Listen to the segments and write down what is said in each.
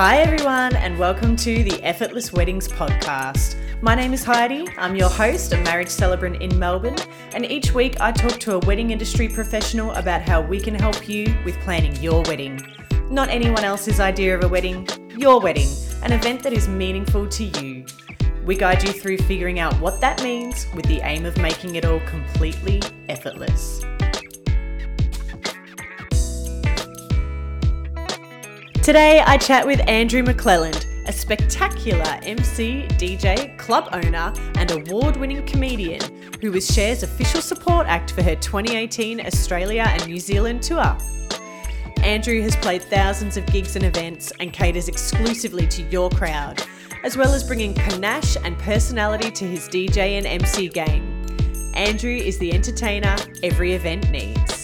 Hi, everyone, and welcome to the Effortless Weddings podcast. My name is Heidi. I'm your host, a marriage celebrant in Melbourne, and each week I talk to a wedding industry professional about how we can help you with planning your wedding. Not anyone else's idea of a wedding, your wedding, an event that is meaningful to you. We guide you through figuring out what that means with the aim of making it all completely effortless. Today, I chat with Andrew McClelland, a spectacular MC, DJ, club owner, and award winning comedian who was Cher's official support act for her 2018 Australia and New Zealand tour. Andrew has played thousands of gigs and events and caters exclusively to your crowd, as well as bringing panache and personality to his DJ and MC game. Andrew is the entertainer every event needs.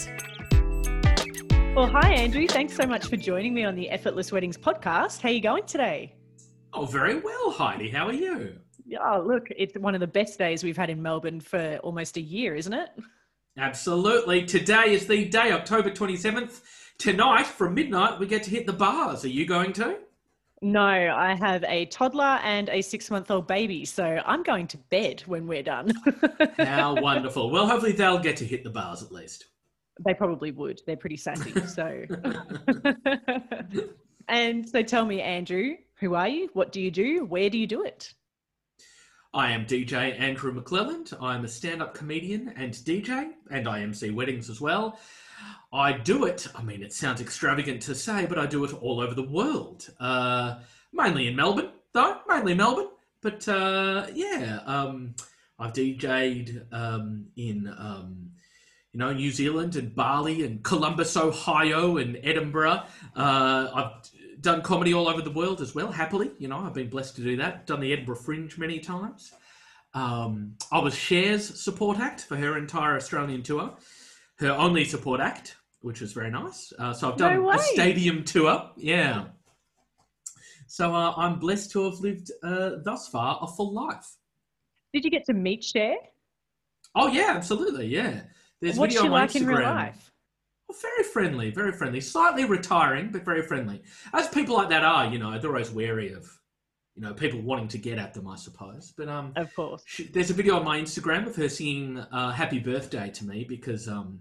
Well, hi, Andrew. Thanks so much for joining me on the Effortless Weddings podcast. How are you going today? Oh, very well, Heidi. How are you? Yeah, look, it's one of the best days we've had in Melbourne for almost a year, isn't it? Absolutely. Today is the day, October 27th. Tonight, from midnight, we get to hit the bars. Are you going to? No, I have a toddler and a six month old baby, so I'm going to bed when we're done. How wonderful. Well, hopefully they'll get to hit the bars at least. They probably would. They're pretty sassy. So, and so tell me, Andrew, who are you? What do you do? Where do you do it? I am DJ Andrew McClelland. I'm a stand up comedian and DJ, and I MC weddings as well. I do it, I mean, it sounds extravagant to say, but I do it all over the world. Uh, mainly in Melbourne, though, mainly Melbourne. But uh, yeah, um, I've DJ'd um, in um, you know, New Zealand and Bali and Columbus, Ohio and Edinburgh. Uh, I've done comedy all over the world as well, happily. You know, I've been blessed to do that. Done the Edinburgh Fringe many times. Um, I was Cher's support act for her entire Australian tour, her only support act, which was very nice. Uh, so I've done No a stadium tour. Yeah. So uh, I'm blessed to have lived uh, thus far a full life. Did you get to meet Cher? Oh yeah, absolutely. Yeah. There's What's video she on like in real life? Well, very friendly, very friendly. Slightly retiring, but very friendly. As people like that are, you know, they're always wary of, you know, people wanting to get at them, I suppose. But um, Of course. she, there's a video on my Instagram of her singing uh, "Happy Birthday" to me because um,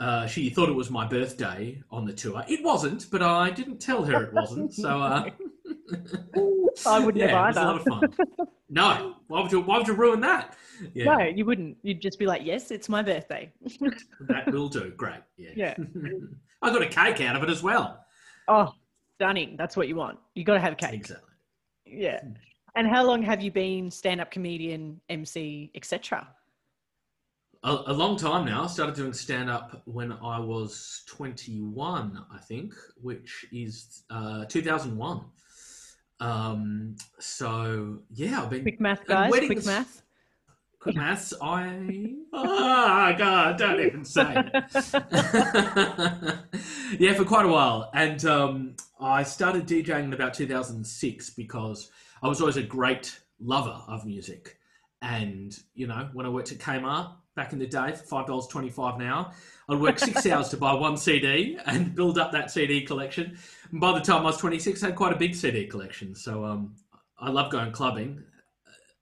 uh, she thought it was my birthday on the tour. It wasn't, but I didn't tell her it wasn't. So uh, I wouldn't yeah, have it was a lot of fun. No, why would you? Why would you ruin that? Yeah, No, you wouldn't. You'd just be like, yes, it's my birthday. that will do. Great. Yeah. Yeah. I got a cake out of it as well. Oh, stunning. That's what you want. You got to have cake. Exactly. Yeah. And how long have you been stand up comedian, MC, etc.? a, a long time now. I started doing stand up when I was 21, I think, which is uh, 2001. Um, so yeah, I've been Quick math, guys. Quick math. quick maths. I oh god, don't even say. it. yeah, for quite a while, and um, I started DJing in about 2006 because I was always a great lover of music. And you know, when I worked at Kmart back in the day for five dollars twenty-five an hour, I'd work six hours to buy one CD and build up that CD collection. And by the time I was twenty-six, I had quite a big CD collection. So um, I love going clubbing.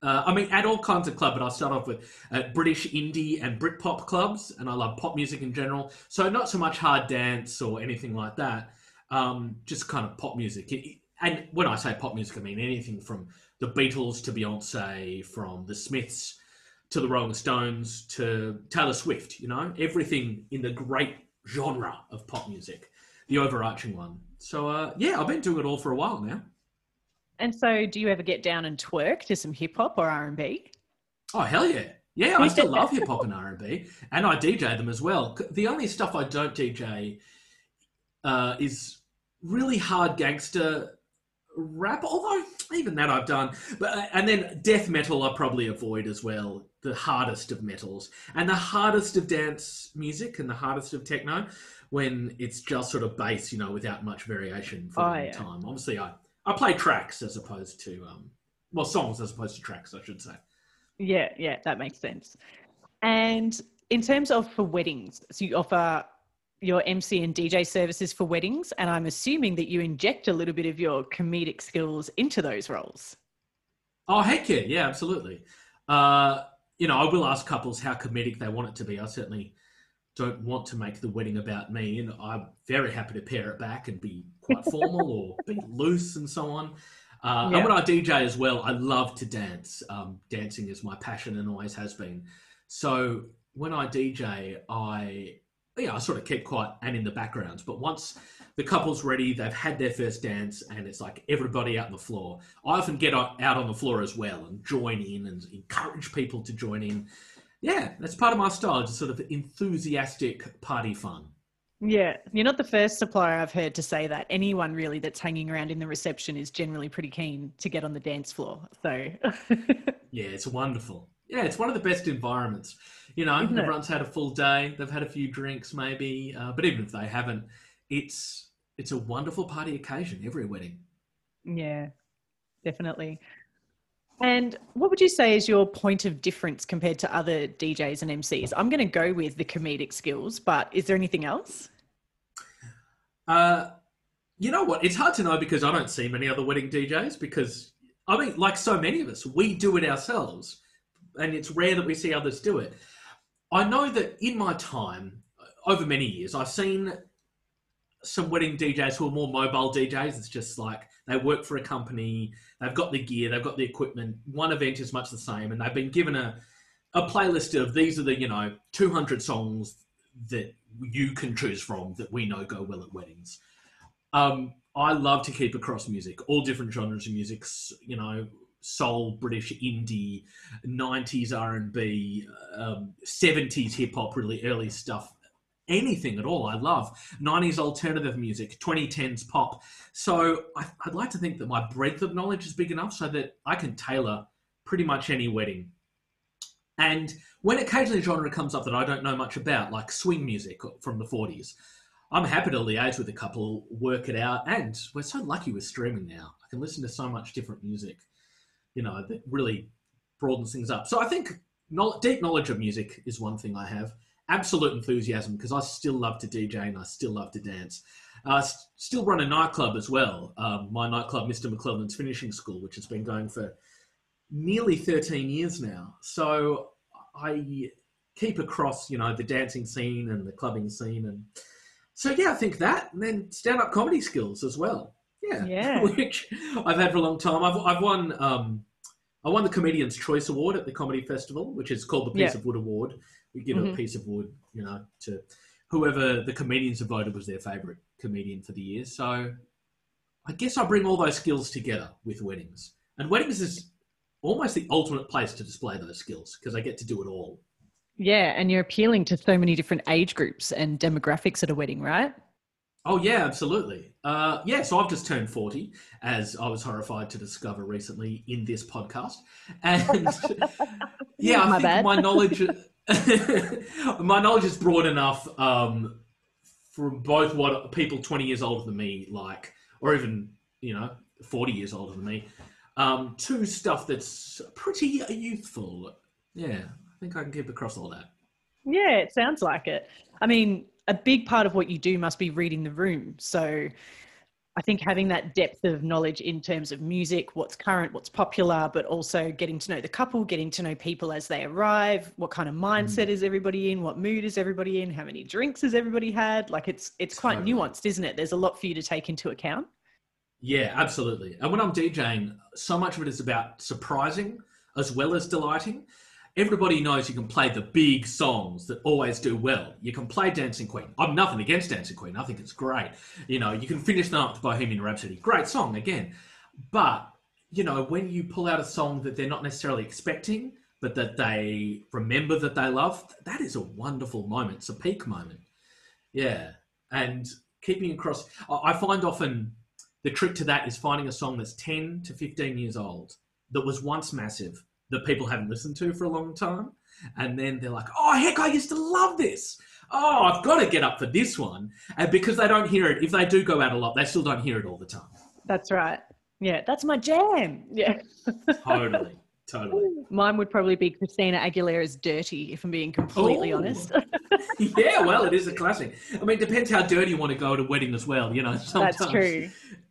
Uh, I mean, at all kinds of club, but I start off with uh, British indie and Britpop clubs, and I love pop music in general. So not so much hard dance or anything like that, um, just kind of pop music. It- and when I say pop music, I mean anything from the Beatles to Beyonce, from the Smiths to the Rolling Stones to Taylor Swift. You know, everything in the great genre of pop music, the overarching one. So uh, yeah, I've been doing it all for a while now. And so, do you ever get down and twerk to some hip hop or R and B? Oh hell yeah, yeah! I still love hip hop and R and B, and I DJ them as well. The only stuff I don't DJ uh, is really hard gangster rap. Although even that I've done, but uh, and then death metal I probably avoid as well. The hardest of metals and the hardest of dance music and the hardest of techno when it's just sort of bass, you know, without much variation for Oh, yeah. time. Obviously, I I play tracks as opposed to um, well songs as opposed to tracks, I should say. Yeah, yeah, that makes sense. And in terms of for weddings, so you offer your MC and DJ services for weddings, and I'm assuming that you inject a little bit of your comedic skills into those roles. Oh heck yeah, yeah, absolutely. Uh, you know, I will ask couples how comedic they want it to be. I certainly don't want to make the wedding about me, and I'm very happy to pare it back and be quite formal or be loose and so on. Uh, yeah. And when I DJ as well, I love to dance. Um, dancing is my passion and always has been. So when I DJ, I yeah, I sort of keep quiet and in the background. But once the couple's ready, they've had their first dance, and it's like everybody out on the floor. I often get out on the floor as well and join in and encourage people to join in. Yeah, that's part of my style, just sort of enthusiastic party fun. Yeah, you're not the first supplier I've heard to say that. Anyone really that's hanging around in the reception is generally pretty keen to get on the dance floor. So, yeah, it's wonderful. Yeah, it's one of the best environments. You know, Isn't everyone's it? had a full day. They've had a few drinks, maybe, uh, but even if they haven't, it's it's a wonderful party occasion. Every wedding. Yeah, definitely. And what would you say is your point of difference compared to other DJs and MCs? I'm going to go with the comedic skills, but is there anything else? Uh, you know what? It's hard to know because I don't see many other wedding DJs because I mean, like so many of us, we do it ourselves, and it's rare that we see others do it. I know that in my time, over many years, I've seen some wedding DJs who are more mobile DJs. It's just like they work for a company, they've got the gear, they've got the equipment. One event is much the same, and they've been given a a playlist of these are the you know 200 songs that you can choose from that we know go well at weddings. Um, I love to keep across music, all different genres of music. You know, soul, British indie, 90s R&B, um, 70s hip hop, really early stuff. Anything at all, I love 90s alternative music, 2010s pop. So I, I'd like to think that my breadth of knowledge is big enough so that I can tailor pretty much any wedding. And when occasionally a genre comes up that I don't know much about, like swing music from the 40s, I'm happy to liaise with a couple, work it out, and we're so lucky with streaming now. I can listen to so much different music you know, that really broadens things up. So I think deep knowledge of music is one thing I have. Absolute enthusiasm because I still love to DJ and I still love to dance. I uh, still run a nightclub as well. Um, my nightclub, Mr. McClelland's Finishing School, which has been going for nearly 13 years now. So I keep across, you know, the dancing scene and the clubbing scene. And so, yeah, I think that. And then stand up comedy skills as well. Yeah, yeah. which I've had for a long time. I've I've won um, I won the Comedian's Choice Award at the Comedy Festival, which is called the Piece yeah. of Wood Award. We give mm-hmm. a piece of wood, you know, to whoever the comedians have voted was their favourite comedian for the year. So I guess I bring all those skills together with weddings, and weddings is almost the ultimate place to display those skills because I get to do it all. Yeah, and you're appealing to so many different age groups and demographics at a wedding, right? Oh yeah, absolutely. Uh, yeah, so I've just turned forty, as I was horrified to discover recently in this podcast, and yeah, I think bad. my knowledge, my knowledge is broad enough um, from both what people twenty years older than me like, or even you know forty years older than me, um, to stuff that's pretty youthful. Yeah, I think I can keep across all that. Yeah, it sounds like it. I mean, a big part of what you do must be reading the room. So I think having that depth of knowledge in terms of music, what's current, what's popular, but also getting to know the couple, getting to know people as they arrive, what kind of mindset mm. is everybody in, what mood is everybody in, how many drinks has everybody had? Like it's it's quite totally. nuanced, isn't it? There's a lot for you to take into account. Yeah, absolutely. And when I'm DJing, so much of it is about surprising as well as delighting everybody knows you can play the big songs that always do well. You can play Dancing Queen. I'm nothing against Dancing Queen. I think it's great. You know, you can finish them up to Bohemian Rhapsody. Great song again. But, you know, when you pull out a song that they're not necessarily expecting, but that they remember that they love, that is a wonderful moment. It's a peak moment. Yeah. And keeping across, I find often the trick to that is finding a song that's 10 to 15 years old that was once massive that people haven't listened to for a long time. And then they're like, oh, heck, I used to love this. Oh, I've got to get up for this one. And because they don't hear it, if they do go out a lot, they still don't hear it all the time. That's right. Yeah, that's my jam. Yeah. totally. totally. Mine would probably be Christina Aguilera's "Dirty," if I'm being completely Ooh. honest. yeah, well, it is a classic. I mean, it depends how dirty you want to go at a wedding as well. You know, sometimes That's true.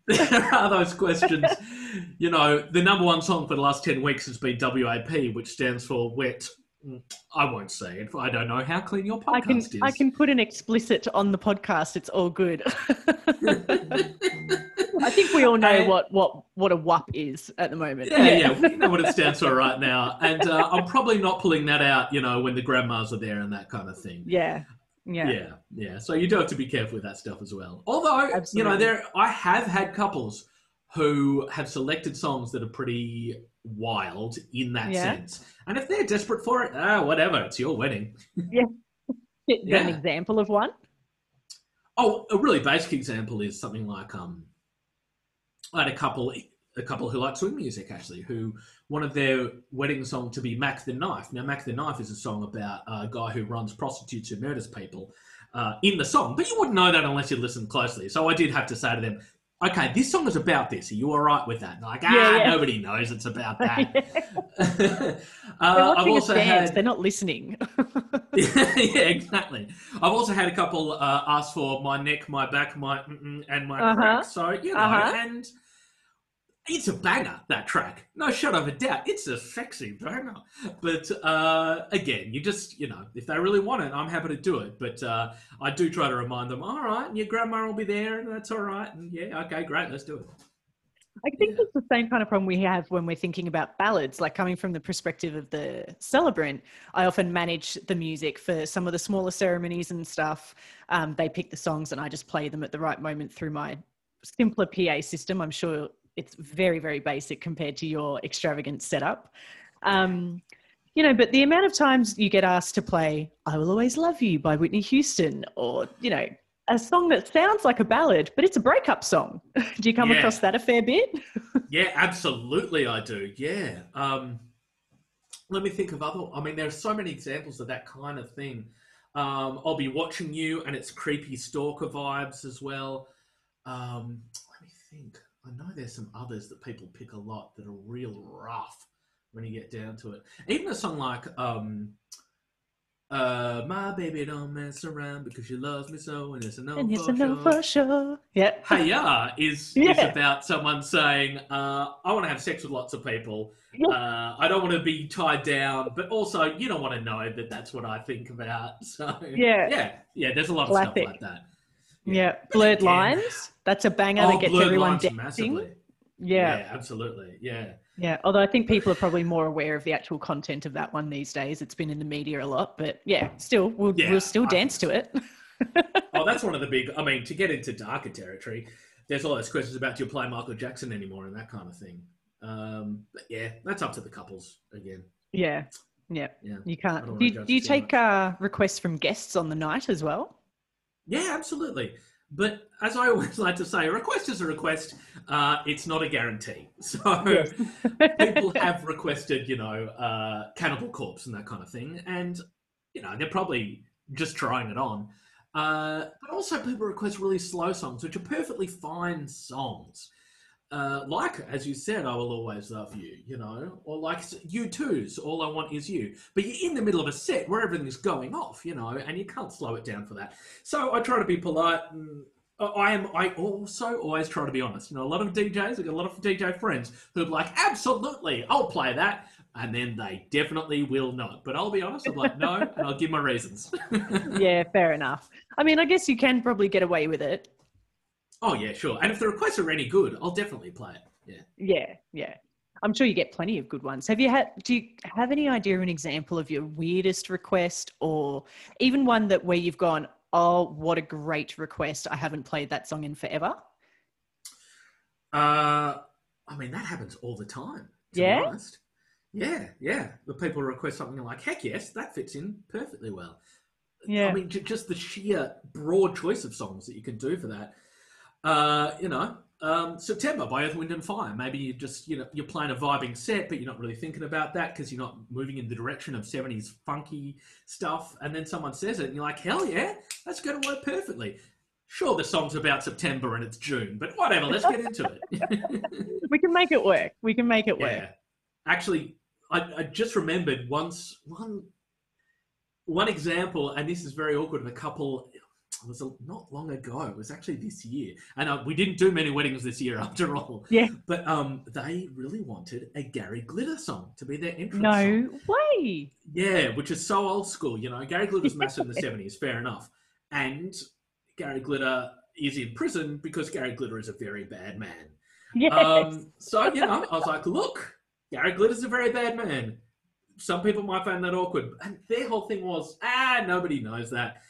There are those questions. You know, the number one song for the last 10 weeks has been WAP, which stands for Wet. I won't say it. I don't know how clean your podcast I can is. I can put an explicit on the podcast. It's all good. I think we all know And- what what what a WAP is at the moment. Yeah, yeah, we know what it stands for right now. And uh, I'm probably not pulling that out, you know, when the grandmas are there and that kind of thing. yeah, yeah. Yeah, yeah. So you do have to be careful with that stuff as well. Although, you know, there I have had couples who have selected songs that are pretty wild in that Yeah. sense. And if they're desperate for it, ah, whatever, it's your wedding. Yeah. get an example of one. Oh, a really basic example is something like um, I had a couple, a couple who like swing music actually, who wanted their wedding song to be "Mack the Knife." Now, "Mack the Knife" is a song about a guy who runs prostitutes who murders people uh, in the song, but you wouldn't know that unless you listened closely. So I did have to say to them. Okay, this song is about this. Are you all right with that? And like, ah, Yeah, yeah. nobody knows it's about that. They're uh, I've also had They're not listening. yeah, exactly. I've also had a couple uh, ask for my neck, my back, my and my Uh-huh. crack. So you know, Uh-huh. and it's a banger that track. No shadow of a doubt, it's a sexy banger. But uh, again, you just you know, if they really want it, I'm happy to do it. But uh, I do try to remind them, all right, your grandma will be there, and that's all right. And yeah, okay, great, let's do it. I think it's the same kind of problem we have when we're thinking about ballads, like coming from the perspective of the celebrant. I often manage the music for some of the smaller ceremonies and stuff. Um, they pick the songs and I just play them at the right moment through my simpler PA system. I'm sure it's very, very basic compared to your extravagant setup. Um, you know, but the amount of times you get asked to play I Will Always Love You by Whitney Houston or, you know, a song that sounds like a ballad, but it's a breakup song. Do you come Yeah. across that a fair bit? Yeah, absolutely, I do. Yeah. Um, let me think of other. I mean, there are so many examples of that kind of thing. Um, I'll be watching you, and it's creepy stalker vibes as well. Um, let me think. I know there's some others that people pick a lot that are real rough when you get down to it. Even a song like um, uh, "My baby don't mess around because she loves me so," and it's a no and it's for a no sure. for sure. Yep. Hey ya is, is about someone saying, uh, I want to have sex with lots of people. Yeah. Uh, I don't want to be tied down, but also you don't want to know that that's what I think about. So Yeah. yeah, yeah. There's a lot of Classic. stuff like that. Yeah. Blurred lines. That's a banger Oh, that gets everyone dancing. massively. Yeah. yeah, absolutely. Yeah, Yeah. Although I think people are probably more aware of the actual content of that one these days. It's been in the media a lot, but yeah, still, we'll, Yeah, we'll still dance to it. oh, that's one of the big. I mean, to get into darker territory, there's all those questions about do you play Michael Jackson anymore and that kind of thing. Um, but yeah, that's up to the couples again. yeah. Yeah. Yeah. You can't. Do you, do you take uh, requests from guests on the night as well? Yeah, absolutely. But as I always like to say, a request is a request. Uh, it's not a guarantee. So Yes. people have requested, you know, uh, Cannibal Corpse and that kind of thing, and you know they're probably just trying it on. Uh, but also, people request really slow songs, which are perfectly fine songs. Uh, like, as you said, I will always love you, you know, or like U2's, all I want is you. But you're in the middle of a set where everything's going off, you know, and you can't slow it down for that. So I try to be polite. And uh, I am. I also always try to be honest. You know, a lot of DJs, I got a lot of DJ friends who are like, absolutely, I'll play that, and then they definitely will not. But I'll be honest. I'm like, no, and I'll give my reasons. yeah, fair enough. I mean, I guess you can probably get away with it. Oh yeah, sure. And if the requests are any good, I'll definitely play it. Yeah. Yeah, yeah. I'm sure you get plenty of good ones. Have you had? Do you have any idea of an example of your weirdest request, or even one that where you've gone, "Oh, what a great request! I haven't played that song in forever." Uh, I mean, that happens all the time. To Yeah? Be honest. Yeah, yeah. The people request something like, heck yes, that fits in perfectly well. Yeah. I mean, j- just the sheer broad choice of songs that you can do for that. Uh, you know, um, September by Earth, Wind and Fire. Maybe you just, you know, you're playing a vibing set, but you're not really thinking about that because you're not moving in the direction of 70s funky stuff. And then someone says it, and you're like, hell yeah, that's going to work perfectly. Sure, the song's about September and it's June, but whatever, let's get into it. We can make it work. We can make it work. Yeah. Actually, I, I just remembered once one one example, and this is very awkward. Of a couple it was a, not long ago. It was actually this year, and uh, we didn't do many weddings this year after all. Yeah. But um, they really wanted a Gary Glitter song to be their entrance No song. way. Yeah, which is so old school. You know, Gary Glitter's massive in the seventies. Fair enough. And Gary Glitter is in prison because Gary Glitter is a very bad man. Yes. Um, so you know, I was like, look, Gary Glitter's a very bad man. Some people might find that awkward, and their whole thing was, ah, nobody knows that.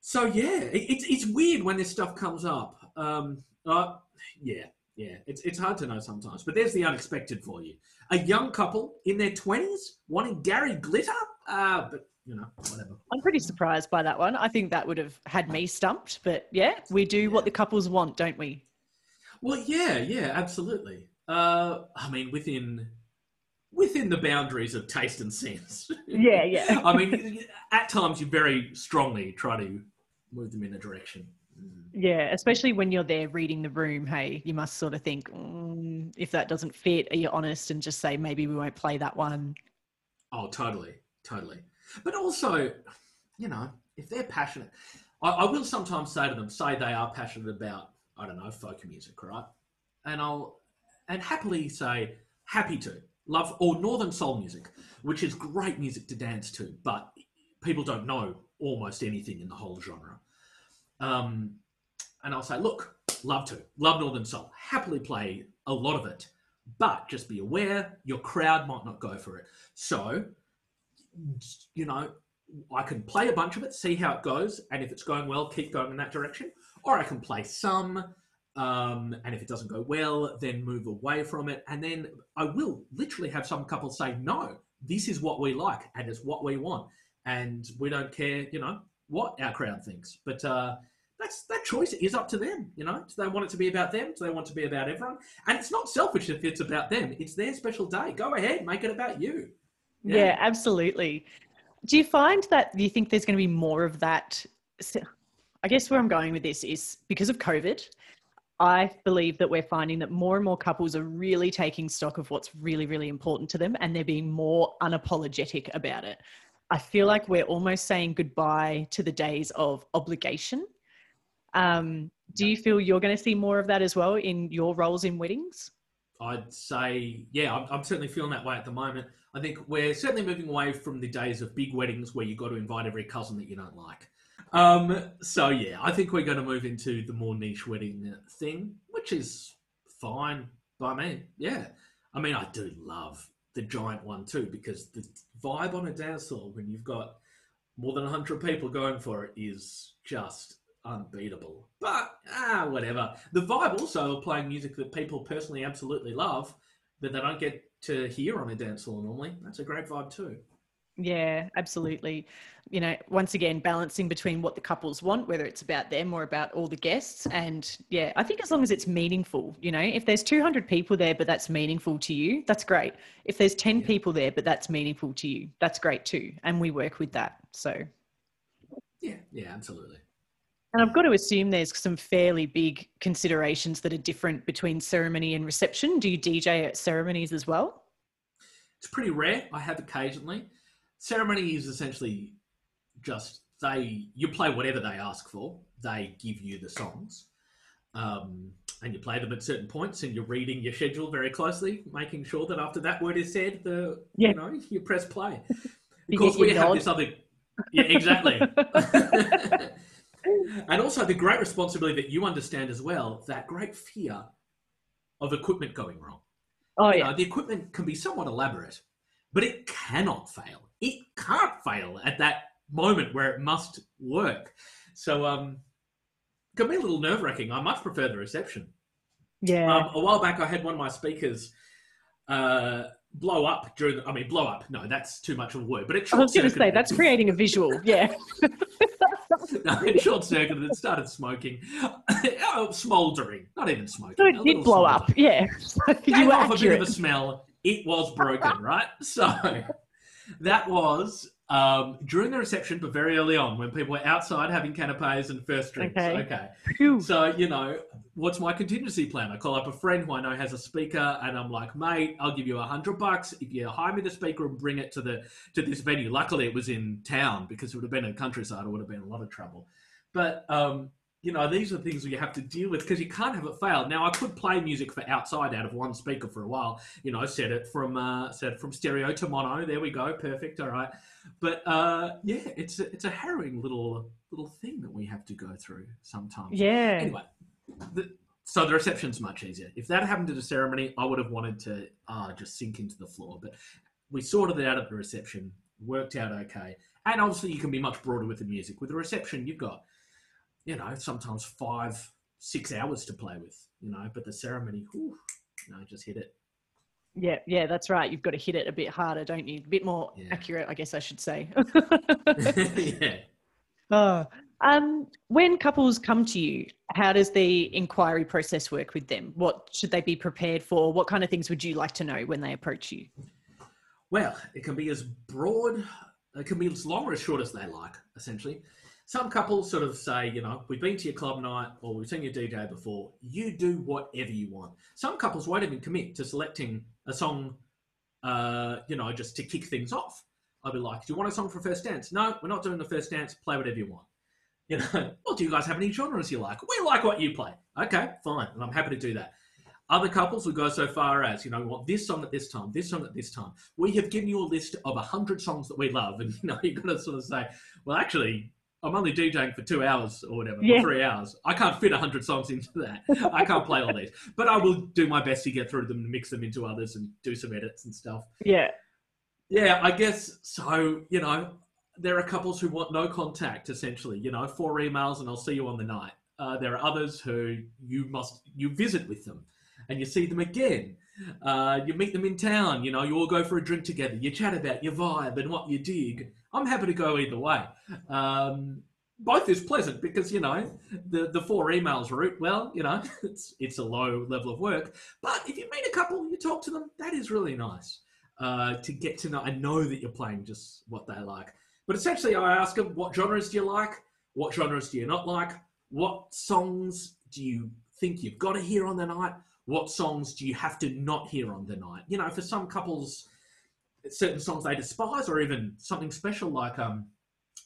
So yeah, it, it's it's weird when this stuff comes up. Um, uh, yeah, yeah, it's it's hard to know sometimes. But there's the unexpected for you: a young couple in their twenties wanting Gary Glitter. Ah, but you know, whatever. I'm pretty surprised by that one. I think that would have had me stumped, but yeah, we do what the couples want, don't we? Well, yeah, yeah, absolutely. Uh, I mean, within within the boundaries of taste and sense. Yeah, yeah. I mean, at times you very strongly try to move them in a direction. Mm. Yeah, especially when you're there reading the room. Hey, you must sort of think mm, if that doesn't fit, are you honest and just say maybe we won't play that one? Oh, totally, totally. But also, you know, if they're passionate, I, I will sometimes say to them, say they are passionate about, I don't know, folk music, right? And I'll and happily say, happy to love or northern soul music, which is great music to dance to, but people don't know almost anything in the whole genre. Um, and I'll say, look, love to, love northern soul, happily play a lot of it, but just be aware your crowd might not go for it. So, you know, I can play a bunch of it, see how it goes, and if it's going well, keep going in that direction. Or I can play some, um, and if it doesn't go well, then move away from it. And then I will literally have some couples say, no, this is what we like and it's what we want. And we don't care, you know, what our crowd thinks. But uh, that's that choice is up to them, you know. Do they want it to be about them? Do they want it to be about everyone? And it's not selfish if it's about them. It's their special day. Go ahead, make it about you. Yeah. absolutely. Do you find that you think there's going to be more of that? I guess where I'm going with this is because of COVID, I believe that we're finding that more and more couples are really taking stock of what's really, really important to them and they're being more unapologetic about it. I feel like we're almost saying goodbye to the days of obligation. Um, do you feel you're going to see more of that as well in your roles in weddings? I'd say, yeah, I'm, I'm certainly feeling that way at the moment. I think we're certainly moving away from the days of big weddings where you've got to invite every cousin that you don't like. Um, so yeah, I think we're going to move into the more niche wedding thing, which is fine by me. Yeah, I mean, I do love the giant one too because the vibe on a dance floor when you've got more than hundred people going for it is just unbeatable. But ah, whatever. The vibe also of playing music that people personally absolutely love, that they don't get to hear on a dance floor normally. That's a great vibe too. Yeah, absolutely. You know, once again, balancing between what the couples want, whether it's about them or about all the guests. And yeah, I think as long as it's meaningful, you know, if there's 200 people there, but that's meaningful to you, that's great. If there's 10 Yeah. people there, but that's meaningful to you, that's great too. And we work with that. So, Yeah, yeah, absolutely. and I've got to assume there's some fairly big considerations that are different between ceremony and reception. Do you DJ at ceremonies as well? It's pretty rare. I have occasionally. Ceremony is essentially just they you play whatever they ask for. They give you the songs, um, and you play them at certain points, and you're reading your schedule very closely, making sure that after that word is said, the Yeah. you know you press play. Of course, we have this other. Yeah, exactly. and also the great responsibility that you understand as well. That great fear of equipment going wrong. Oh, You yeah. know, the equipment can be somewhat elaborate, but it cannot fail. It can't fail at that moment where it must work. So, um, it can be a little nerve wracking. I much prefer the reception. Yeah. Um, a while back, I had one of my speakers uh, blow up during. The, I mean, blow up. No, that's too much of a word. But it I was going to say, that's creating a visual. Yeah. no, it short circuited. It started smoking, oh, smouldering. Not even smoking. So it did blow smoulder. up. Yeah. you were off a bit of a smell. It was broken, right? So that was Um, during the reception, but very early on, when people were outside having canapes and first drinks. Okay. okay. Phew. So, you know, what's my contingency plan? I call up a friend who I know has a speaker and I'm like, mate, I'll give you a hundred bucks if you hire me the speaker and bring it to the to this venue. Luckily it was in town because it would have been in countryside, it would have been a lot of trouble. But um, you know, these are things you have to deal with because you can't have it fail. Now I could play music for outside out of one speaker for a while, you know, set it from uh set from stereo to mono. There we go, perfect, all right. But uh yeah, it's a, it's a harrowing little little thing that we have to go through sometimes. Yeah. Anyway, the, so the reception's much easier. If that happened at a ceremony, I would have wanted to uh, just sink into the floor. But we sorted it out at the reception, worked out okay. And obviously, you can be much broader with the music. With the reception, you've got, you know, sometimes five, six hours to play with, you know. But the ceremony, whew, you know, just hit it. Yeah, yeah, that's right. You've got to hit it a bit harder, don't you? A bit more Yeah. accurate, I guess I should say. yeah. oh. Um, when couples come to you, how does the inquiry process work with them? What should they be prepared for? What kind of things would you like to know when they approach you? Well, it can be as broad, it can be as long or as short as they like, essentially. Some couples sort of say, you know, we've been to your club night or we've seen your DJ before, you do whatever you want. Some couples won't even commit to selecting a song, uh, you know, just to kick things off. I'll be like, do you want a song for first dance? No, we're not doing the first dance, play whatever you want. You know, well, do you guys have any genres you like? We like what you play. Okay, fine. And I'm happy to do that. Other couples will go so far as, you know, we want this song at this time, this song at this time. We have given you a list of 100 songs that we love. And, you know, you've got to sort of say, well, actually, I'm only DJing for two hours or whatever, Yeah. or three hours. I can't fit 100 songs into that. I can't play all these. But I will do my best to get through them and mix them into others and do some edits and stuff. Yeah. Yeah, I guess so. You know, there are couples who want no contact, essentially. You know, four emails and I'll see you on the night. Uh, there are others who you must you visit with them, and you see them again. Uh, you meet them in town. You know, you all go for a drink together. You chat about your vibe and what you dig. I'm happy to go either way. Um, both is pleasant because you know the the four emails route. Well, you know, it's it's a low level of work. But if you meet a couple, you talk to them. That is really nice uh, to get to know. I know that you're playing just what they like. But essentially, I ask them, what genres do you like? What genres do you not like? What songs do you think you've got to hear on the night? What songs do you have to not hear on the night? You know, for some couples, certain songs they despise, or even something special like um,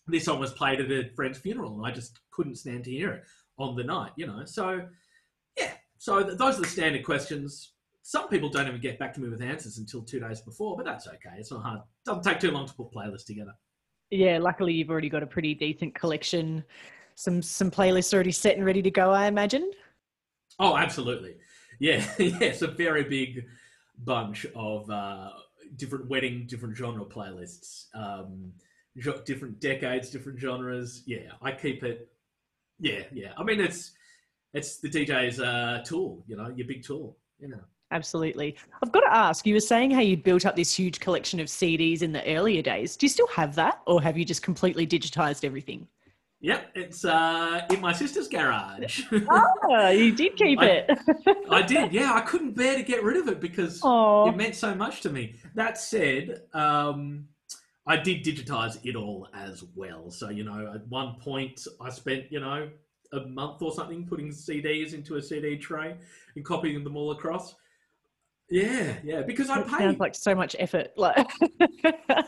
this song was played at a friend's funeral, and I just couldn't stand to hear it on the night. You know, so yeah. So th- those are the standard questions. Some people don't even get back to me with answers until two days before, but that's okay. It's not hard. Doesn't take too long to put playlists together. Yeah, luckily you've already got a pretty decent collection. Some some playlists already set and ready to go, I imagine. Oh, absolutely. Yeah, yeah. It's a very big bunch of uh, different wedding, different genre playlists, um, different decades, different genres. Yeah, I keep it. Yeah, yeah. I mean, it's it's the DJ's uh, tool. You know, your big tool. You know. Absolutely. I've got to ask, you were saying how you built up this huge collection of CDs in the earlier days. Do you still have that or have you just completely digitized everything? Yep, it's uh, in my sister's garage. Oh, you did keep I- it. I did, yeah. I couldn't bear to get rid of it because Oh, it meant so much to me. That said, um, I did digitize it all as well. So, you know, at one point I spent, you know, a month or something putting CDs into a CD tray and copying them all across. Yeah, yeah, because I paid. sounds like so much effort. Like,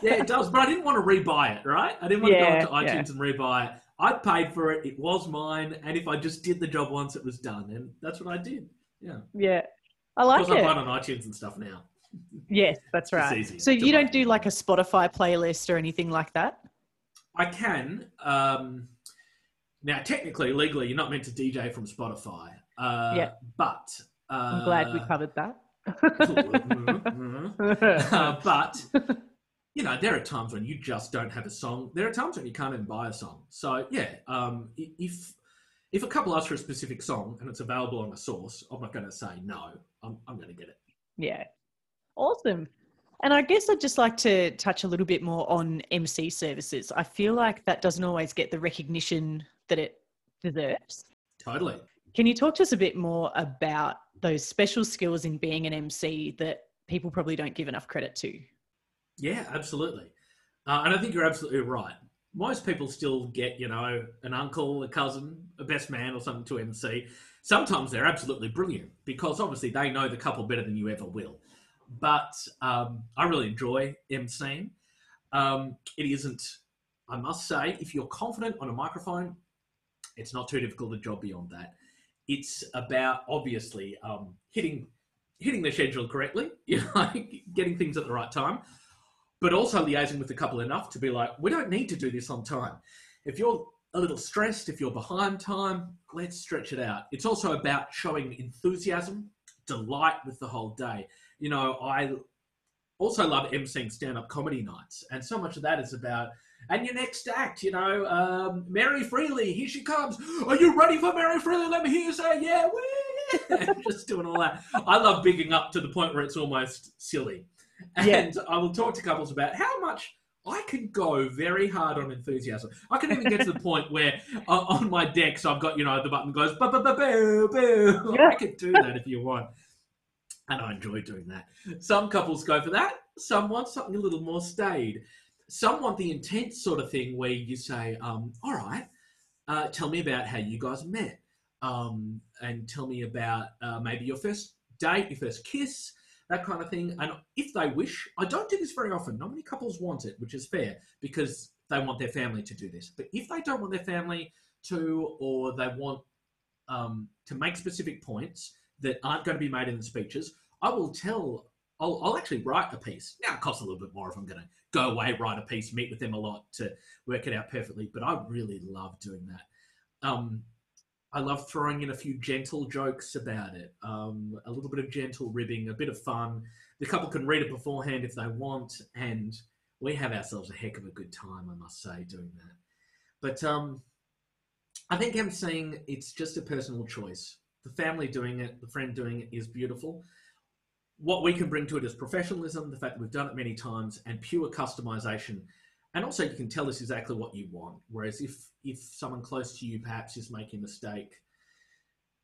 yeah, it does, but I didn't want to rebuy it, right? I didn't want Yeah, to go yeah. iTunes and rebuy it. I paid for it. It was mine, and if I just did the job once, it was done, and that's what I did. Yeah, yeah, I like I it. buy it on iTunes and stuff now. Yes, that's right. easy So you don't do like a Spotify playlist or anything like that? I can. Um, now, technically, legally, you're not meant to DJ from Spotify. Uh, Yeah. But. Uh, I'm glad we covered that. uh, but, you know, there are times when you just don't have a song. There are times when you can't even buy a song. So, yeah, um, if. If a couple asks for a specific song and it's available on a source, I'm not going to say no. I'm, I'm going to get it. Yeah. Awesome. And I guess I'd just like to touch a little bit more on MC services. I feel like that doesn't always get the recognition that it deserves. Totally. Can you talk to us a bit more about those special skills in being an MC that people probably don't give enough credit to? Yeah, absolutely. Uh, and I think you're absolutely right. Most people still get, you know, an uncle, a cousin, a best man, or something to MC. Sometimes they're absolutely brilliant because obviously they know the couple better than you ever will. But um, I really enjoy MCing. Um, it isn't, I must say, if you're confident on a microphone, it's not too difficult a job beyond that. It's about obviously um, hitting hitting the schedule correctly, you know, getting things at the right time, but also liaising with the couple enough to be like, we don't need to do this on time. If you're a little stressed, if you're behind time, let's stretch it out. It's also about showing enthusiasm, delight with the whole day. You know, I also love emceeing stand-up comedy nights, and so much of that is about and your next act, you know, um, Mary Freely, here she comes. Are you ready for Mary Freely? Let me hear you say, yeah, just doing all that. I love bigging up to the point where it's almost silly. And yeah. I will talk to couples about how much I can go very hard on enthusiasm. I can even get to the point where uh, on my decks I've got, you know, the button goes, boo, boo, boo. Yeah. I can do that if you want. And I enjoy doing that. Some couples go for that. Some want something a little more staid some want the intense sort of thing where you say, um, all right, uh, tell me about how you guys met. Um, and tell me about uh, maybe your first date, your first kiss, that kind of thing. And if they wish, I don't do this very often. Not many couples want it, which is fair because they want their family to do this. But if they don't want their family to, or they want um, to make specific points that aren't going to be made in the speeches, I will tell I'll, I'll actually write a piece. Now it costs a little bit more if I'm going to go away, write a piece, meet with them a lot to work it out perfectly. But I really love doing that. Um, I love throwing in a few gentle jokes about it, um, a little bit of gentle ribbing, a bit of fun. The couple can read it beforehand if they want, and we have ourselves a heck of a good time, I must say, doing that. But um, I think I'm saying it's just a personal choice. The family doing it, the friend doing it is beautiful what we can bring to it is professionalism, the fact that we've done it many times, and pure customization. And also, you can tell us exactly what you want. Whereas if if someone close to you perhaps is making a mistake,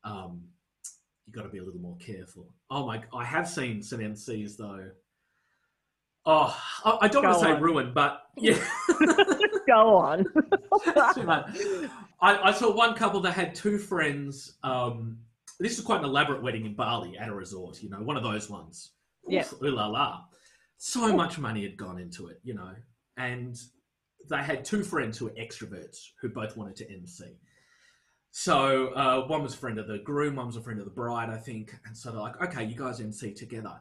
um, you've got to be a little more careful. Oh my! I have seen some MCs though. Oh, I, I don't Go want to say ruin, but yeah. Go on. I, I, saw one couple that had two friends um, this is quite an elaborate wedding in Bali at a resort, you know, one of those ones. Yeah. Ooh la la. So much money had gone into it, you know, and they had two friends who were extroverts who both wanted to MC. So uh, one was a friend of the groom, one was a friend of the bride, I think. And so they're like, okay, you guys MC together.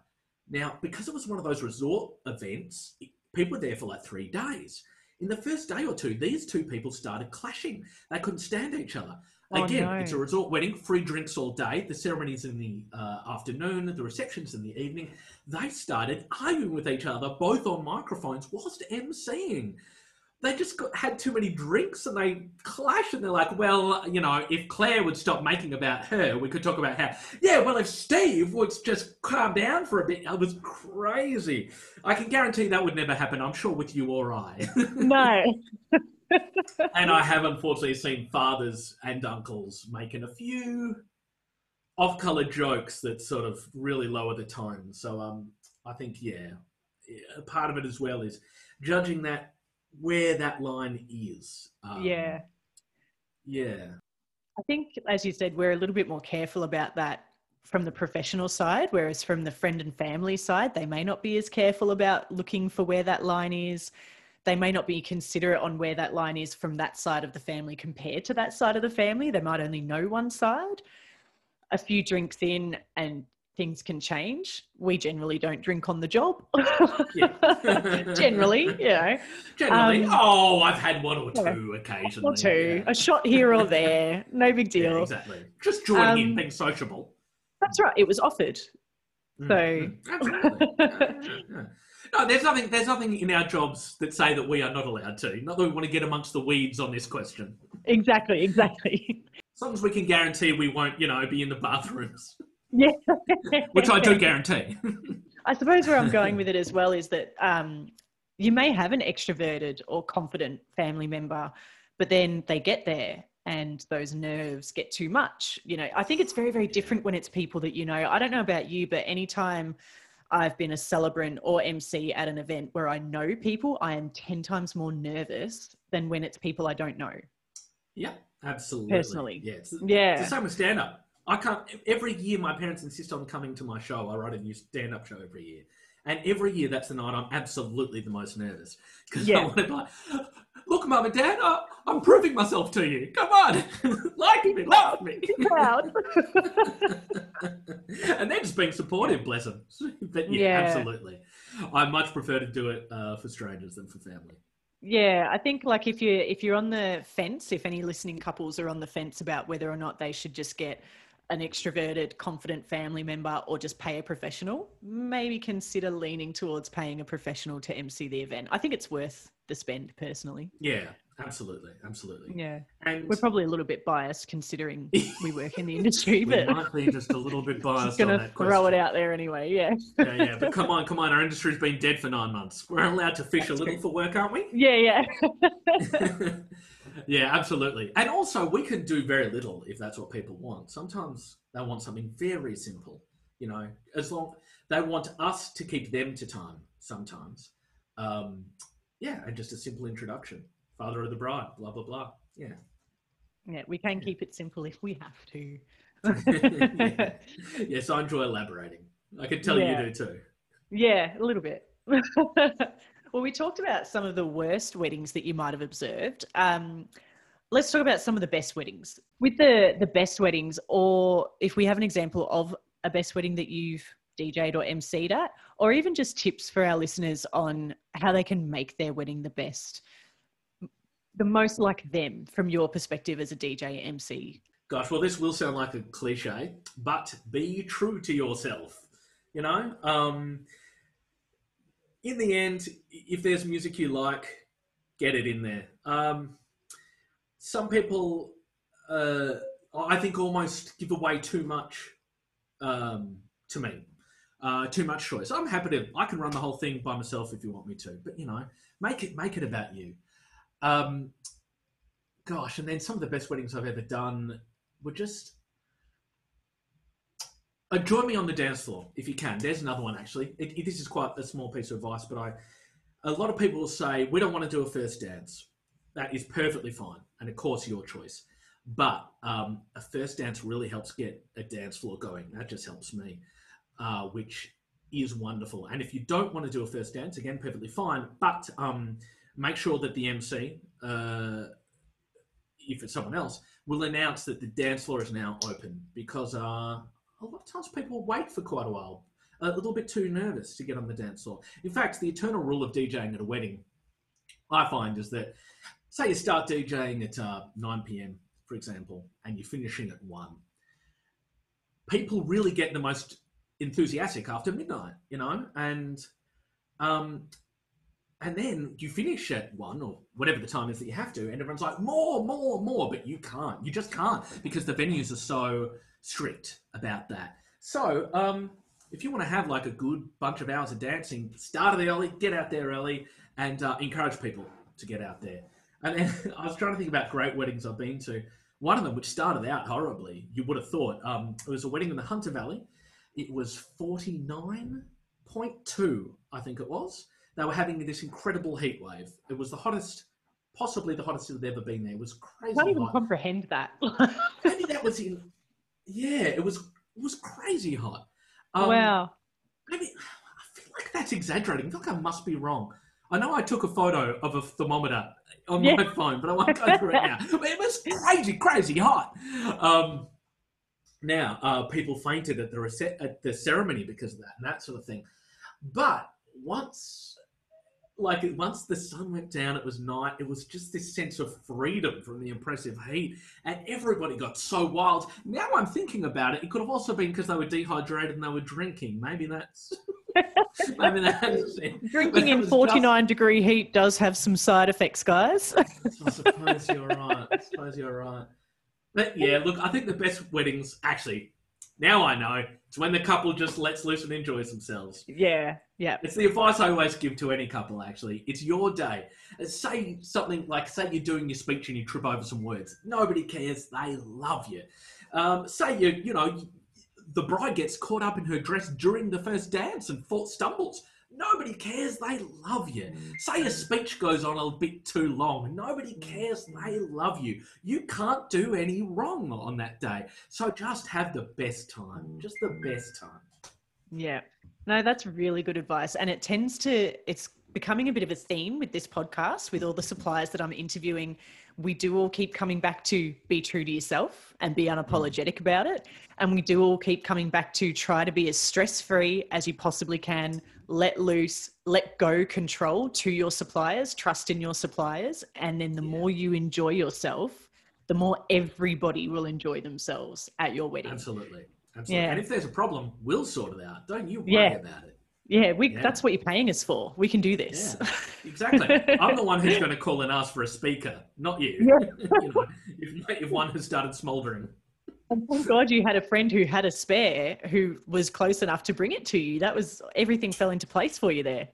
Now, because it was one of those resort events, people were there for like three days. In the first day or two, these two people started clashing. They couldn't stand each other. Oh, Again, no. it's a resort wedding, free drinks all day. The ceremony's in the uh, afternoon, the reception's in the evening. They started arguing with each other, both on microphones, whilst emceeing. They just got, had too many drinks and they clashed. And they're like, well, you know, if Claire would stop making about her, we could talk about how, yeah, well, if Steve would just calm down for a bit, it was crazy. I can guarantee that would never happen, I'm sure, with you or I. No. and I have unfortunately seen fathers and uncles making a few off-color jokes that sort of really lower the tone. So um, I think yeah, part of it as well is judging that where that line is. Um, yeah, yeah. I think, as you said, we're a little bit more careful about that from the professional side, whereas from the friend and family side, they may not be as careful about looking for where that line is they may not be considerate on where that line is from that side of the family compared to that side of the family. They might only know one side. A few drinks in and things can change. We generally don't drink on the job. generally, you know. Generally, um, oh, I've had one or two yeah, occasionally. Or two, yeah. a shot here or there, no big deal. Exactly. Just joining um, in, being sociable. That's right. It was offered. Mm, so, no, there's nothing. There's nothing in our jobs that say that we are not allowed to. Not that we want to get amongst the weeds on this question. Exactly. Exactly. As long as we can guarantee we won't, you know, be in the bathrooms. Yeah. Which I do guarantee. I suppose where I'm going with it as well is that um, you may have an extroverted or confident family member, but then they get there and those nerves get too much. You know, I think it's very, very different when it's people that you know. I don't know about you, but anytime I've been a celebrant or MC at an event where I know people, I am 10 times more nervous than when it's people I don't know. Yeah, absolutely. Personally. Yeah, it's, Yeah. it's the same with stand up. I can't, every year my parents insist on coming to my show. I write a new stand up show every year. And every year that's the night I'm absolutely the most nervous. Because I want to be like, look, mum and dad, I, I'm proving myself to you. Come on. like me, love me. Proud. and they're just being supportive, bless them. But yeah, Yeah. absolutely. I much prefer to do it uh, for strangers than for family. Yeah, I think like if you if you're on the fence, if any listening couples are on the fence about whether or not they should just get an extroverted, confident family member or just pay a professional, maybe consider leaning towards paying a professional to MC the event. I think it's worth the spend personally. Yeah, absolutely, absolutely. Yeah. And We're probably a little bit biased considering we work in the industry, we but might be just a little bit just biased on gonna that throw question. it out there anyway. Yeah. Yeah, yeah, but come on, come on. Our industry's been dead for nine months. We're allowed to fish a little true. for work, aren't we? Yeah, yeah. yeah, absolutely. And also, we can do very little if that's what people want. Sometimes they want something very simple. You know, as long they want us to keep them to time. Sometimes, um, yeah, and just a simple introduction. Father of the bride, blah blah blah. Yeah. Yeah, we can keep it simple if we have to. yeah. Yes, I enjoy elaborating. I can tell Yeah. you do too. Yeah, a little bit. well, we talked about some of the worst weddings that you might have observed. Um, let's talk about some of the best weddings. With the the best weddings, or if we have an example of a best wedding that you've DJ'd or MC'd at, or even just tips for our listeners on how they can make their wedding the best, the most like them from your perspective as a DJ MC. Gosh, well, this will sound like a cliche, but be true to yourself. You know, um, in the end, if there's music you like, get it in there. Um, some people, uh, I think, almost give away too much um, to me, uh, too much choice. I'm happy to. I can run the whole thing by myself if you want me to, but you know, make it make it about you. Um, gosh, and then some of the best weddings I've ever done were just uh, join me on the dance floor if you can. There's another one actually. It, it- this is quite a small piece of advice, but I a lot of people will say we don't want to do a first dance. That is perfectly fine, and of course your choice. But um, a first dance really helps get a dance floor going. That just helps me, uh, which is wonderful. And if you don't want to do a first dance, again, perfectly fine. But um, make sure that the MC, uh, if it's someone else, will announce that the dance floor is now open because uh, a lot of times people wait for quite a while, a little bit too nervous to get on the dance floor. In fact, the eternal rule of DJing at a wedding, I find, is that say you start DJing at uh, 9 p.m., for example, and you're finishing at 1, people really get the most enthusiastic after midnight, you know, and um, and then you finish at one or whatever the time is that you have to, and everyone's like, more, more, more, but you can't. You just can't because the venues are so strict about that. So, um, if you want to have like a good bunch of hours of dancing, start early, get out there early, and uh, encourage people to get out there. And then I was trying to think about great weddings I've been to. One of them, which started out horribly, you would have thought, um, it was a wedding in the Hunter Valley. It was 49.2, I think it was they were having this incredible heat wave. It was the hottest, possibly the hottest it had ever been there. It was crazy. I can't even hot. comprehend that. Maybe that was in, yeah, it was it was crazy hot. Um, wow. Maybe I feel like that's exaggerating. I feel like I must be wrong. I know I took a photo of a thermometer on Yeah. my phone, but I won't go through it now. But it was crazy, crazy hot. Um, now, uh, people fainted at the rece- at the ceremony because of that and that sort of thing. But once, like once the sun went down, it was night. It was just this sense of freedom from the oppressive heat, and everybody got so wild. Now I'm thinking about it. It could have also been because they were dehydrated and they were drinking. Maybe that's maybe that's it. Drinking in was 49 degree heat does have some side effects, guys. I suppose you're right. I suppose you're right. But yeah, look, I think the best weddings, actually, now I know, it's when the couple just lets loose and enjoys themselves. yeah, yeah. It's the advice I always give to any couple, actually. It's your day. Uh, Say something like, say you're doing your speech and you trip over some words. Nobody cares. They love you. Um, say you, you know, the bride gets caught up in her dress during the first dance and fall, stumbles. Nobody cares. They love you. Mm, Say a speech goes on a bit too long. Nobody mm. cares. They love you. You can't do any wrong on that day. So just have the best time. Mm, just the best time. Yeah. No, that's really good advice. And it tends to, it's becoming a bit of a theme with this podcast, with all the suppliers that I'm interviewing. We do all keep coming back to be true to yourself and be unapologetic about it. And we do all keep coming back to try to be as stress free as you possibly can, let loose, let go control to your suppliers, trust in your suppliers. And then the more you enjoy yourself, the more everybody will enjoy themselves at your wedding. Absolutely. Absolutely. Yeah. And if there's a problem, we'll sort it out. Don't you worry Yeah. about it. Yeah, we, Yeah. that's what you're paying us for. We can do this. Yeah, exactly. I'm the one who's going to call and ask for a speaker, not you. Yeah. you know, if, if one has started smouldering. And thank God you had a friend who had a spare who was close enough to bring it to you. That was everything fell into place for you there.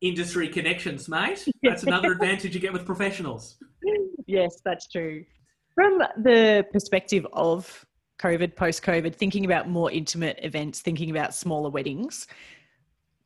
Industry connections, mate. That's another advantage you get with professionals. Yes, that's true. From the perspective of COVID, post COVID, thinking about more intimate events, thinking about smaller weddings,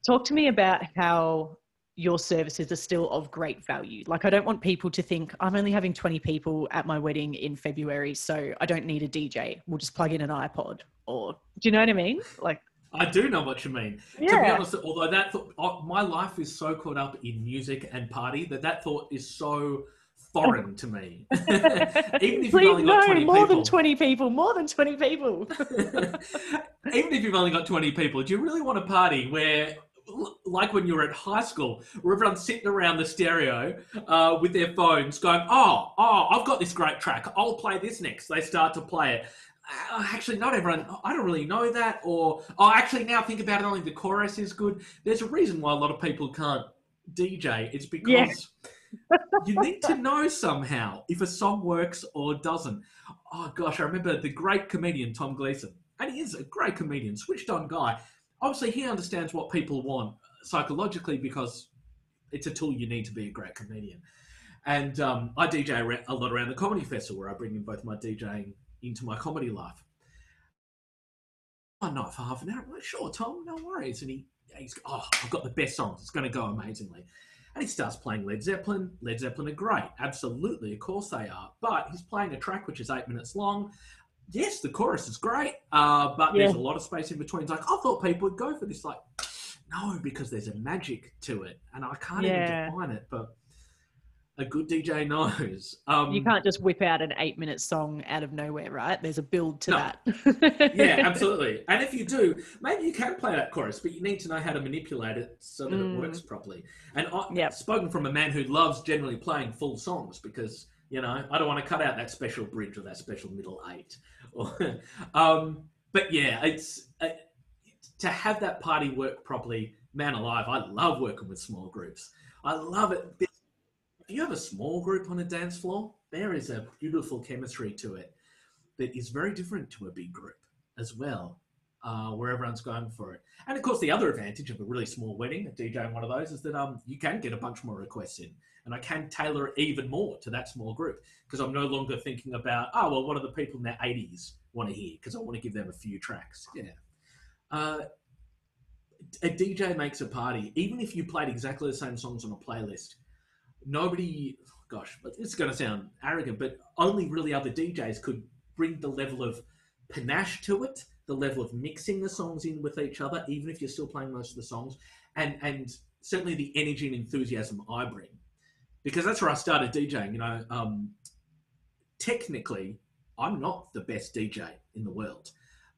talk to me about how your services are still of great value. Like, I don't want people to think I'm only having 20 people at my wedding in February, so I don't need a DJ. We'll just plug in an iPod. Or, do you know what I mean? Like, I do know what you mean. Yeah. To be honest, although that thought, oh, my life is so caught up in music and party that that thought is so foreign to me. Even if you've please only got no, 20 more people. than 20 people, more than 20 people. Even if you've only got 20 people, do you really want a party where, like when you were at high school, where everyone's sitting around the stereo uh, with their phones going, oh, oh, I've got this great track. I'll play this next. They start to play it. Uh, actually, not everyone, I don't really know that. Or, oh, actually, now think about it, only the chorus is good. There's a reason why a lot of people can't DJ. It's because you need to know somehow if a song works or doesn't. Oh gosh, I remember the great comedian Tom Gleeson, and he is a great comedian, switched on guy. Obviously, he understands what people want psychologically because it's a tool you need to be a great comedian. And um, I DJ a lot around the comedy festival where I bring in both my DJing into my comedy life. One night for half an hour. I'm like, sure, Tom, no worries. And he, he's, oh, I've got the best songs. It's going to go amazingly. And he starts playing Led Zeppelin. Led Zeppelin are great. Absolutely, of course they are. But he's playing a track which is eight minutes long. Yes, the chorus is great, uh, but there's a lot of space in between. It's like, I thought people would go for this. Like, no, because there's a magic to it. And I can't Yeah. even define it, but a good DJ knows. Um, you can't just whip out an eight minute song out of nowhere, right? There's a build to No. that. yeah, absolutely. And if you do, maybe you can play that chorus, but you need to know how to manipulate it so that Mm. it works properly. And I, Yep. spoken from a man who loves generally playing full songs because you know I don't want to cut out that special bridge or that special middle eight. Um, but yeah, it's uh, to have that party work properly. Man alive, I love working with small groups. I love it. If you have a small group on a dance floor, there is a beautiful chemistry to it that is very different to a big group as well, uh, where everyone's going for it. And of course, the other advantage of a really small wedding, a DJ in one of those, is that um, you can get a bunch more requests in, and I can tailor it even more to that small group because I'm no longer thinking about oh well, what do the people in their 80s want to hear? Because I want to give them a few tracks. Yeah. Uh, a DJ makes a party, even if you played exactly the same songs on a playlist. Nobody, gosh, it's going to sound arrogant, but only really other DJs could bring the level of panache to it, the level of mixing the songs in with each other, even if you're still playing most of the songs, and and certainly the energy and enthusiasm I bring, because that's where I started DJing. You know, um, technically, I'm not the best DJ in the world.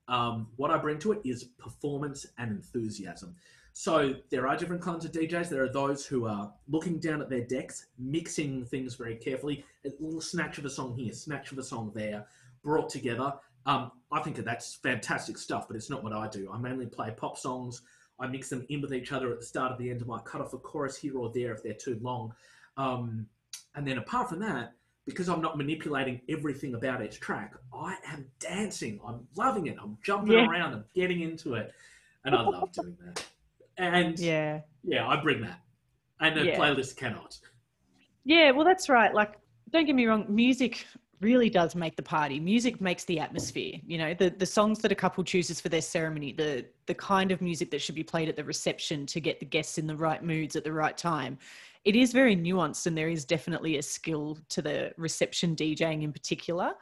Um, what I bring to it is performance and enthusiasm. So there are different kinds of DJs. There are those who are looking down at their decks, mixing things very carefully. A little snatch of a song here, snatch of a song there, brought together. Um, I think that that's fantastic stuff, but it's not what I do. I mainly play pop songs. I mix them in with each other at the start, at the end. I might cut off a chorus here or there if they're too long. Um, and then apart from that, because I'm not manipulating everything about each track, I am dancing. I'm loving it. I'm jumping Yeah. around. I'm getting into it. And I love doing that. And yeah, yeah. I bring that. And the Yeah. playlist cannot. Yeah, well, that's right. Like, don't get me wrong, music really does make the party. Music makes the atmosphere. You know, the the songs that a couple chooses for their ceremony, the the kind of music that should be played at the reception to get the guests in the right moods at the right time. It is very nuanced, and there is definitely a skill to the reception DJing in particular.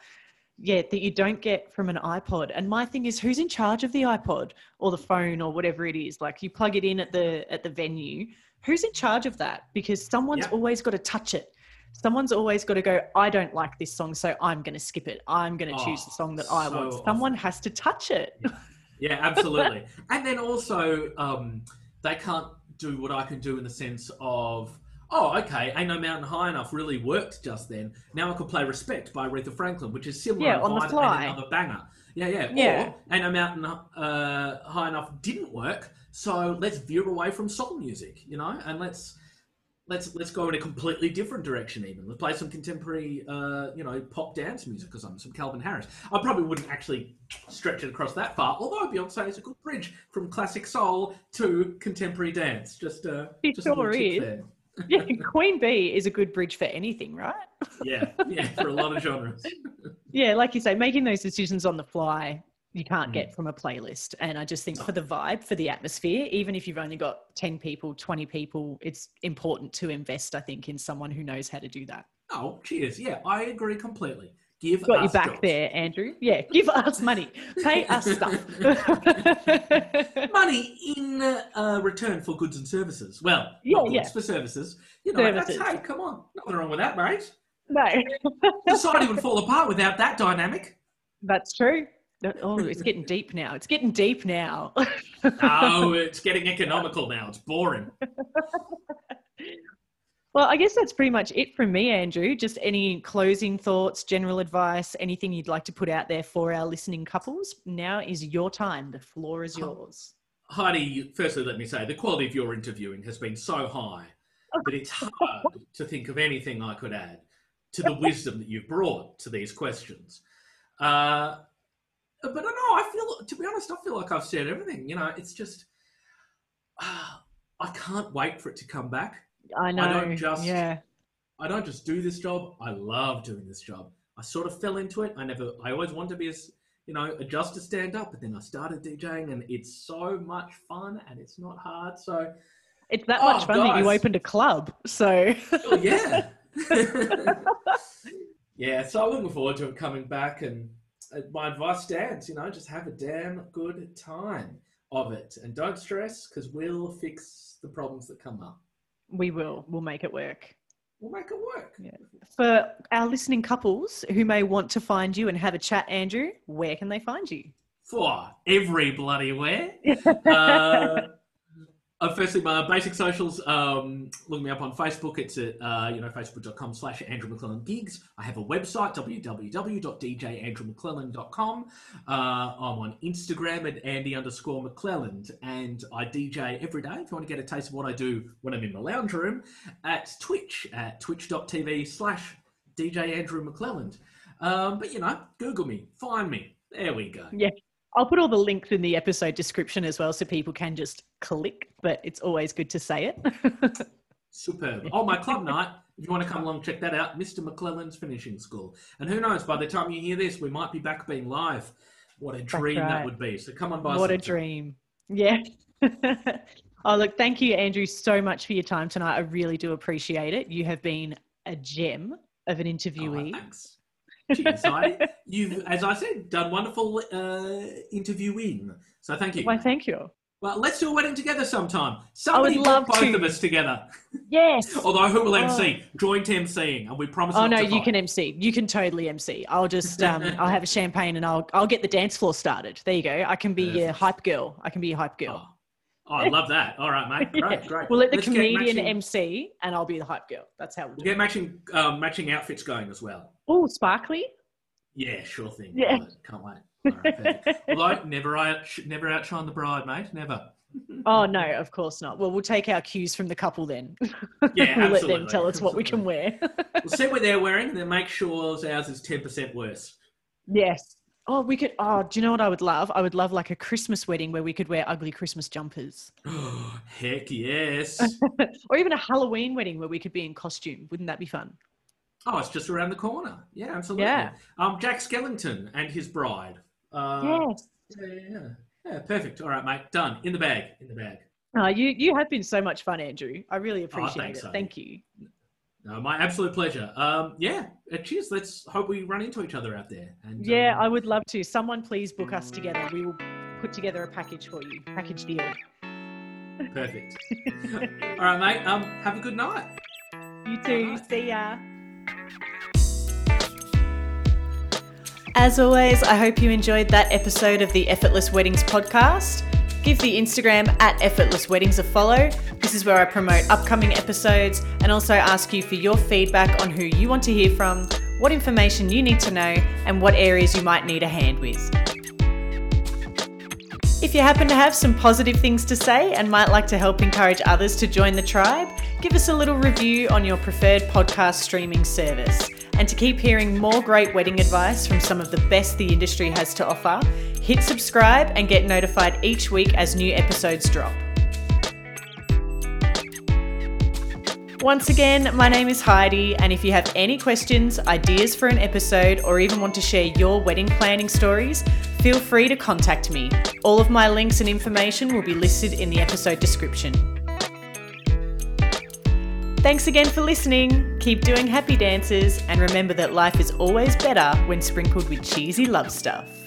Yeah, that you don't get from an iPod. And my thing is, who's in charge of the iPod or the phone or whatever it is? Like you plug it in at the at the venue. Who's in charge of that? Because someone's Yeah. always got to touch it someone's always got to go i don't like this song so i'm going to skip it i'm going to choose Oh, the song that i so want someone often. has to touch it Yeah, absolutely. and then also, um, they can't do what I can do in the sense of, oh, okay, Ain't No Mountain High Enough really worked just then. Now I could play Respect by Aretha Franklin, which is similar Yeah, on the fly. and another banger. Yeah, yeah. Yeah. Or Ain't No Mountain uh, High Enough didn't work, so let's veer away from soul music, you know, and let's. Let's let's go in a completely different direction. Even let's play some contemporary, uh, you know, pop dance music or something. Some Calvin Harris. I probably wouldn't actually stretch it across that far. Although Beyonce is a good bridge from classic soul to contemporary dance. Just, uh, It just a little sure tip is. there. yeah queen bee is a good bridge for anything right Yeah, yeah, for a lot of genres. yeah like you say making those decisions on the fly you can't Mm. get from a playlist and i just think for the vibe for the atmosphere even if you've only got 10 people 20 people it's important to invest i think in someone who knows how to do that Oh, cheers. Yeah, I agree completely. Give got your us back jobs. there andrew yeah give us money pay us stuff Money in uh, return for goods and services. Well, Yeah, not goods yeah. for services. You know, that's, Services. hey, come on, nothing wrong with that, mate. no Society would fall apart without that dynamic. That's true. Oh, it's getting deep now. It's getting deep now. Oh, it's getting economical now. It's boring. well, I guess that's pretty much it from me, Andrew. Just any closing thoughts, general advice, anything you'd like to put out there for our listening couples? Now is your time. The floor is yours. Heidi, firstly, let me say the quality of your interviewing has been so high that it's hard to think of anything I could add to the wisdom that you've brought to these questions. Uh, but I know I feel, to be honest, I feel like I've said everything. You know, it's just ah, I can't wait for it to come back. I know. don't just- Yeah. I don't just do this job; I love doing this job. I sort of fell into it. I never, I always wanted to be as you know, a just to stand up, but then I started DJing, and it's so much fun, and it's not hard. So, It's that Oh, much fun that you opened a club. So, oh, yeah, yeah. So I'm looking forward to it coming back, and uh, my advice stands. You know, just have a damn good time of it, and don't stress because we'll fix the problems that come up. We will. We'll make it work. We'll make it work. Yeah. For our listening couples who may want to find you and have a chat, Andrew, where can they find you? for every bloody where. Uh, uh, firstly, my basic socials. Um, look me up on Facebook. It's at uh, you know facebook.com slash Andrew McClelland Gigs. I have a website www.djandrewmcclellan.com. Uh, I'm on Instagram at Andy underscore McClelland, and I DJ every day. If you want to get a taste of what I do when I'm in the lounge room, at Twitch at twitch.tv slash DJ Andrew McClelland. Um, but you know, Google me, find me. There we go. Yeah. I'll put all the links in the episode description as well so people can just click, but it's always good to say it. Superb. Oh, my club night. If you want to come along, check that out. Mr. McClelland's Finishing School. And who knows, by the time you hear this, we might be back being live. What a dream that would be. So come on by. what a dream. Yeah. oh, look, thank you, Andrew, so much for your time tonight. I really do appreciate it. You have been a gem of an interviewee. Oh, interviewee. thanks. Cheers, Heidi. You've, as I said, done wonderful uh, interviewing. So thank you. Why, thank you. Well, let's do a wedding together sometime. Somebody love both to. of us together. Yes. Although who will MC? Joint MCing, and we promise. Oh no, you fight. can MC. You can totally MC. I'll just um, I'll have a champagne and I'll I'll get the dance floor started. There you go. I can be your hype girl. I can be your hype girl. Oh, oh, I love that. All right, mate. Great, Yeah. great. We'll let the Let's comedian matching- MC and I'll be the hype girl. That's how we'll We'll do it. get matching um, matching outfits going as well. Oh, sparkly. Yeah, sure thing. Yeah. Can't wait. Right. Although never out, never outshine the bride, mate. Never. Oh no, of course not. Well, we'll take our cues from the couple then. Yeah, we'll let them tell us what we can wear. We'll see what they're wearing, then make sure ours is ten percent worse. yes. Oh, we could. Oh, do you know what I would love? I would love like a Christmas wedding where we could wear ugly Christmas jumpers, Heck yes. or even a Halloween wedding where we could be in costume. Wouldn't that be fun? Oh, it's just around the corner. Yeah, absolutely. Yeah. Um, Jack Skellington and his bride. Uh, yes. Yeah, yeah, yeah. Perfect. All right, mate. Done. In the bag. In the bag. Uh, you you have been so much fun, Andrew. I really appreciate Oh, it. Thank you. No, my absolute pleasure. Um, yeah. uh, cheers. Let's hope we run into each other out there. And Yeah, um, I would love to. Someone please book us together. We will put together a package for you. Package deal. Perfect. All right, mate. Um, have a good night. You too. See ya. As always, I hope you enjoyed that episode of the Effortless Weddings podcast. Give the Instagram at Effortless Weddings a follow. This is where I promote upcoming episodes and also ask you for your feedback on who you want to hear from, what information you need to know, and what areas you might need a hand with. If you happen to have some positive things to say and might like to help encourage others to join the tribe, give us a little review on your preferred podcast streaming service. And to keep hearing more great wedding advice from some of the best the industry has to offer, hit subscribe and get notified each week as new episodes drop. Once again, my name is Heidi, and if you have any questions, ideas for an episode, or even want to share your wedding planning stories, feel free to contact me. All of my links and information will be listed in the episode description. Thanks again for listening. Keep doing happy dances, and remember that life is always better when sprinkled with cheesy love stuff.